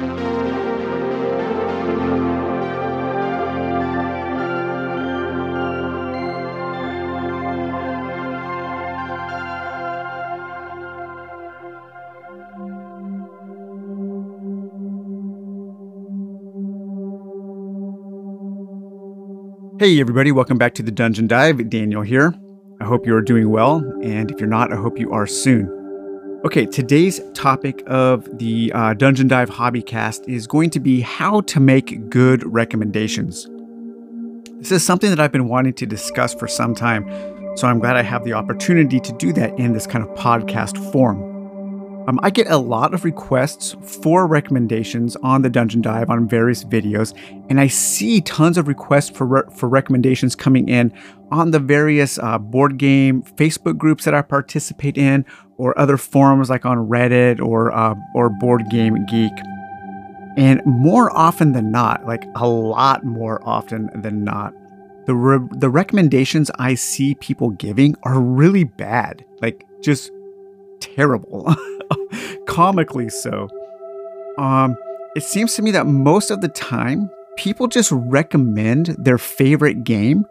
Hey, everybody, welcome back to the Dungeon Dive. Daniel here. I hope you are doing well, and if you're not, I hope you are soon. Okay, today's topic of the uh, Dungeon Dive Hobbycast is going to be how to make good recommendations. This is something that I've been wanting to discuss for some time, so I'm glad I have the opportunity to do that in this kind of podcast form. Um, I get a lot of requests for recommendations on the Dungeon Dive on various videos, and I see tons of requests for re- for recommendations coming in on the various uh, board game Facebook groups that I participate in, or other forums like on Reddit or uh, or Board Game Geek. And more often than not, like a lot more often than not, the re- the recommendations I see people giving are really bad, like just terrible. comically so. Um, it seems to me that most of the time, people just recommend their favorite game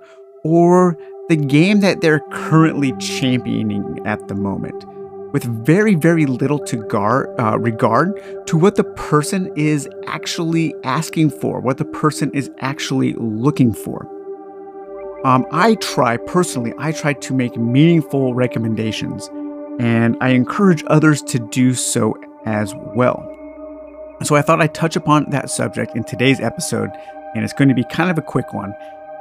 or the game that they're currently championing at the moment, with very, very little to gar- uh, regard to what the person is actually asking for, what the person is actually looking for. Um, I try personally, I try to make meaningful recommendations and I encourage others to do so as well. So I thought I'd touch upon that subject in today's episode, and it's going to be kind of a quick one.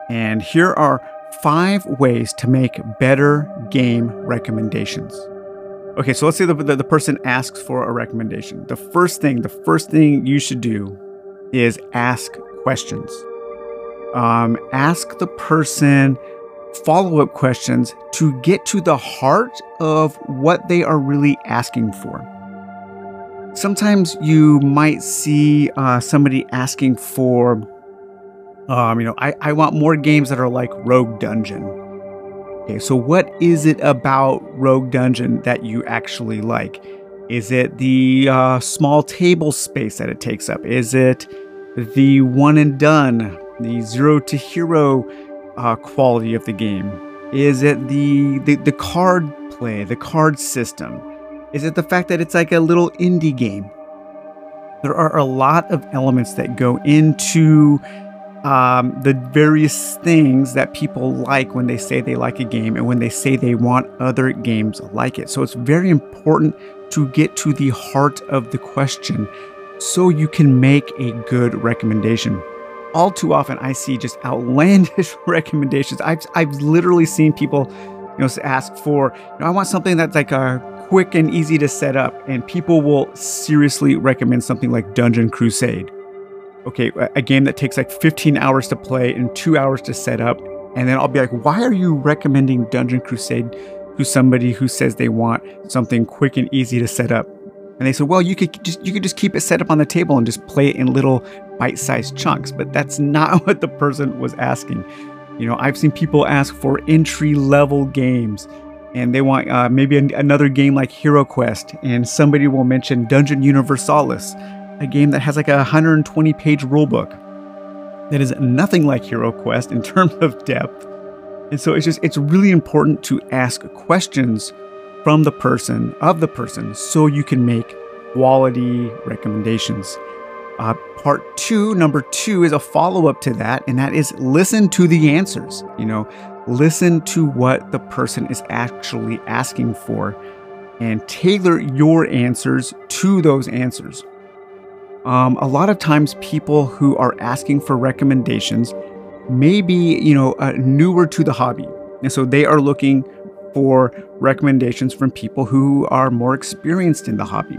And here are five ways to make better game recommendations. Okay, so let's say the, the, the, person asks for a recommendation. The first thing, the first thing you should do is ask questions. Um, ask the person follow up questions to get to the heart of what they are really asking for. Sometimes you might see uh, somebody asking for, um, you know, I, I want more games that are like Rogue Dungeon. Okay, so what is it about Rogue Dungeon that you actually like? Is it the uh, small table space that it takes up? Is it the one and done, the zero to hero uh, quality of the game? Is it the, the the card play, the card system? Is it the fact that it's like a little indie game? There are a lot of elements that go into um, the various things that people like when they say they like a game and when they say they want other games like it. So it's very important to get to the heart of the question so you can make a good recommendation all too often I see just outlandish recommendations. I've I've literally seen people, you know, ask for, you know, I want something that's like a quick and easy to set up, and people will seriously recommend something like Dungeon Crusade. Okay, a game that takes like 15 hours to play and two hours to set up, and then I'll be like, why are you recommending Dungeon Crusade to somebody who says they want something quick and easy to set up? And they said, well, you could just you could just keep it set up on the table and just play it in little bite-sized chunks. But that's not what the person was asking. You know, I've seen people ask for entry-level games, and they want uh, maybe an, another game like Hero Quest, and somebody will mention Dungeon Universalis, a game that has like a 120-page rulebook that is nothing like Hero Quest in terms of depth. And so it's just it's really important to ask questions from the person, of the person, so you can make quality recommendations. Uh, part two, number two, is a follow up to that, and that is listen to the answers. You know, listen to what the person is actually asking for and tailor your answers to those answers. Um, a lot of times, people who are asking for recommendations may be, you know, uh, newer to the hobby. And so they are looking for recommendations from people who are more experienced in the hobby.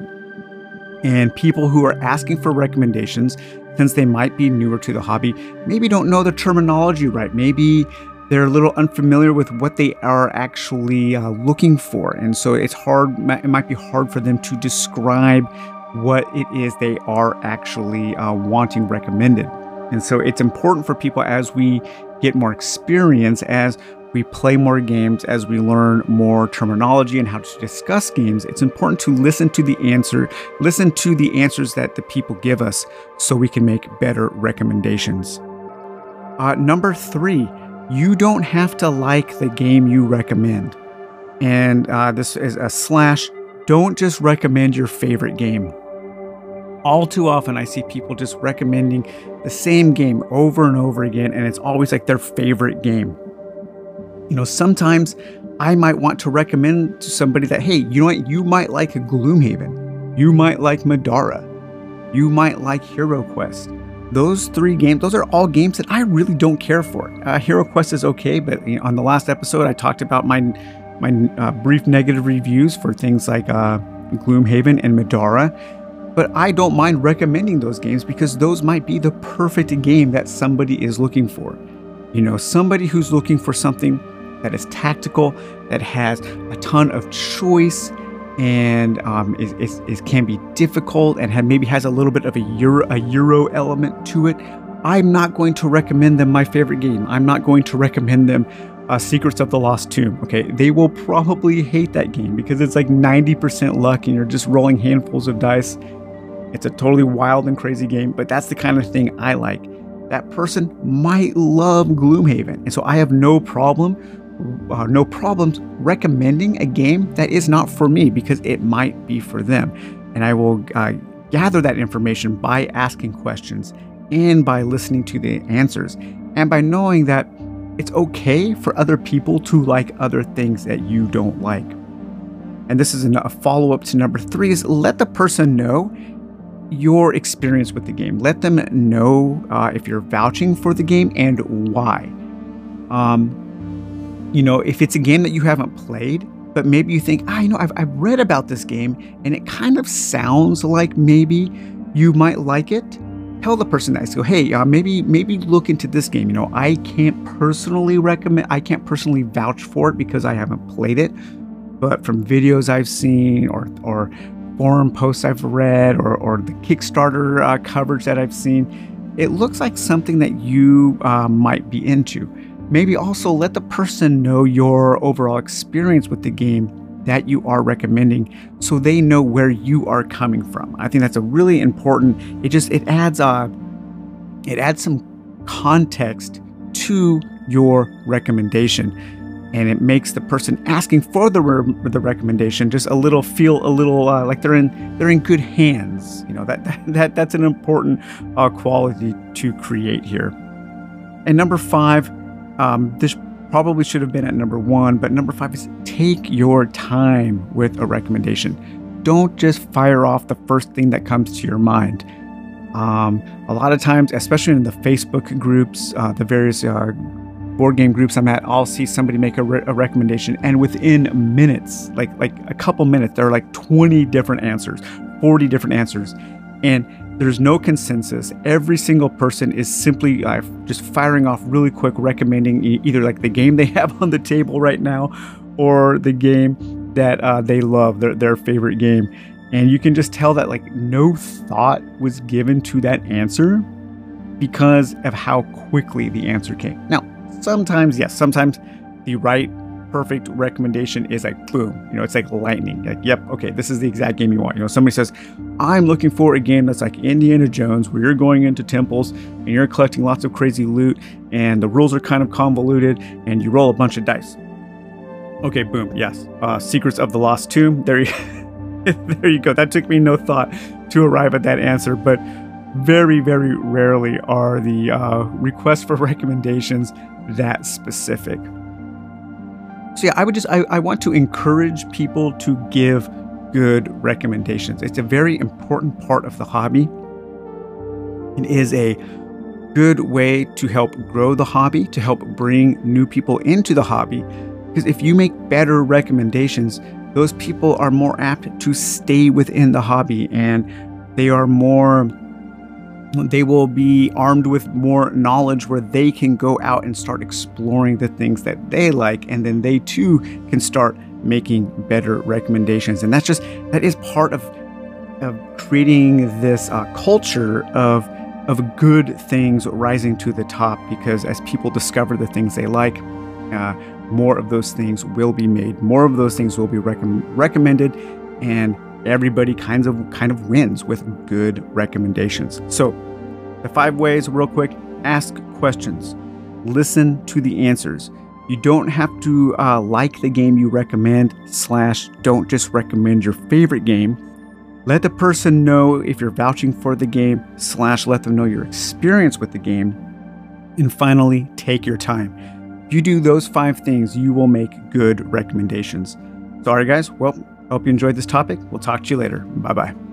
And people who are asking for recommendations, since they might be newer to the hobby, maybe don't know the terminology right. Maybe they're a little unfamiliar with what they are actually uh, looking for. And so it's hard, it might be hard for them to describe what it is they are actually uh, wanting recommended. And so it's important for people as we get more experience, as we play more games, as we learn more terminology and how to discuss games, it's important to listen to the answer, listen to the answers that the people give us so we can make better recommendations. Uh, number three, you don't have to like the game you recommend. And uh, this is a slash, don't just recommend your favorite game. All too often, I see people just recommending the same game over and over again, and it's always like their favorite game. You know, sometimes I might want to recommend to somebody that, hey, you know what, you might like Gloomhaven, you might like Middara, you might like Hero Quest. Those three games, those are all games that I really don't care for. Uh, Hero Quest is okay, but you know, on the last episode, I talked about my my uh, brief negative reviews for things like uh, Gloomhaven and Middara. But I don't mind recommending those games because those might be the perfect game that somebody is looking for. You know, somebody who's looking for something that is tactical, that has a ton of choice, and um, can be difficult and have, maybe has a little bit of a euro, a euro element to it. I'm not going to recommend them my favorite game. I'm not going to recommend them uh, Secrets of the Lost Tomb. Okay, they will probably hate that game because it's like 90% luck and you're just rolling handfuls of dice. It's a totally wild and crazy game, but that's the kind of thing I like. That person might love Gloomhaven, and so I have no problem uh, no problems recommending a game that is not for me because it might be for them. And I will uh, gather that information by asking questions and by listening to the answers and by knowing that it's okay for other people to like other things that you don't like. And this is a follow up to number three is let the person know your experience with the game. Let them know uh, if you're vouching for the game and why. Um, you know, if it's a game that you haven't played, but maybe you think, ah, you know, I've, I've read about this game and it kind of sounds like maybe you might like it. Tell the person that. So, hey, uh, maybe maybe look into this game. You know, I can't personally recommend. I can't personally vouch for it because I haven't played it. But from videos I've seen or or forum posts I've read or or the Kickstarter uh, coverage that I've seen, it looks like something that you uh, might be into. Maybe also let the person know your overall experience with the game that you are recommending so they know where you are coming from. I think that's a really important it just it adds uh it adds some context to your recommendation and it makes the person asking for the re- the recommendation just a little feel a little uh, like they're in they're in good hands. You know that that that's an important uh, quality to create here. And number five, um, this probably should have been at number one, but number five is take your time with a recommendation. Don't just fire off the first thing that comes to your mind. Um, a lot of times, especially in the Facebook groups, uh, the various uh, board game groups I'm at, I'll see somebody make a, re- a, recommendation, and within minutes, like like a couple minutes, there are like 20 different answers, 40 different answers, and there's no consensus. Every single person is simply uh, just firing off really quick, recommending either like the game they have on the table right now or the game that uh, they love, their, their favorite game. And you can just tell that like no thought was given to that answer because of how quickly the answer came. Now, sometimes, yes, sometimes the right perfect recommendation is like boom, you know, it's like lightning. Like, yep, okay, this is the exact game you want. You know, somebody says, I'm looking for a game that's like Indiana Jones, where you're going into temples and you're collecting lots of crazy loot, and the rules are kind of convoluted, and you roll a bunch of dice. Okay, boom, yes. Uh, Secrets of the Lost Tomb. There you, there you go. That took me no thought to arrive at that answer, but very, very rarely are the uh, requests for recommendations that specific. So yeah, I would just I, I want to encourage people to give good recommendations. It's a very important part of the hobby. It is a good way to help grow the hobby, to help bring new people into the hobby. Because if you make better recommendations, those people are more apt to stay within the hobby and they are more they will be armed with more knowledge where they can go out and start exploring the things that they like and then they too can start making better recommendations and that's just that is part of of creating this uh, culture of of good things rising to the top because as people discover the things they like uh, more of those things will be made. More of those things will be recommended, and everybody kinds of kind of wins with good recommendations. So, the five ways, real quick: ask questions, listen to the answers. You don't have to uh, like the game you recommend. Slash, don't just recommend your favorite game. Let the person know if you're vouching for the game. Slash, let them know your experience with the game. And finally, take your time. You do those five things, you will make good recommendations. Sorry, guys. Well, hope you enjoyed this topic. We'll talk to you later. Bye bye.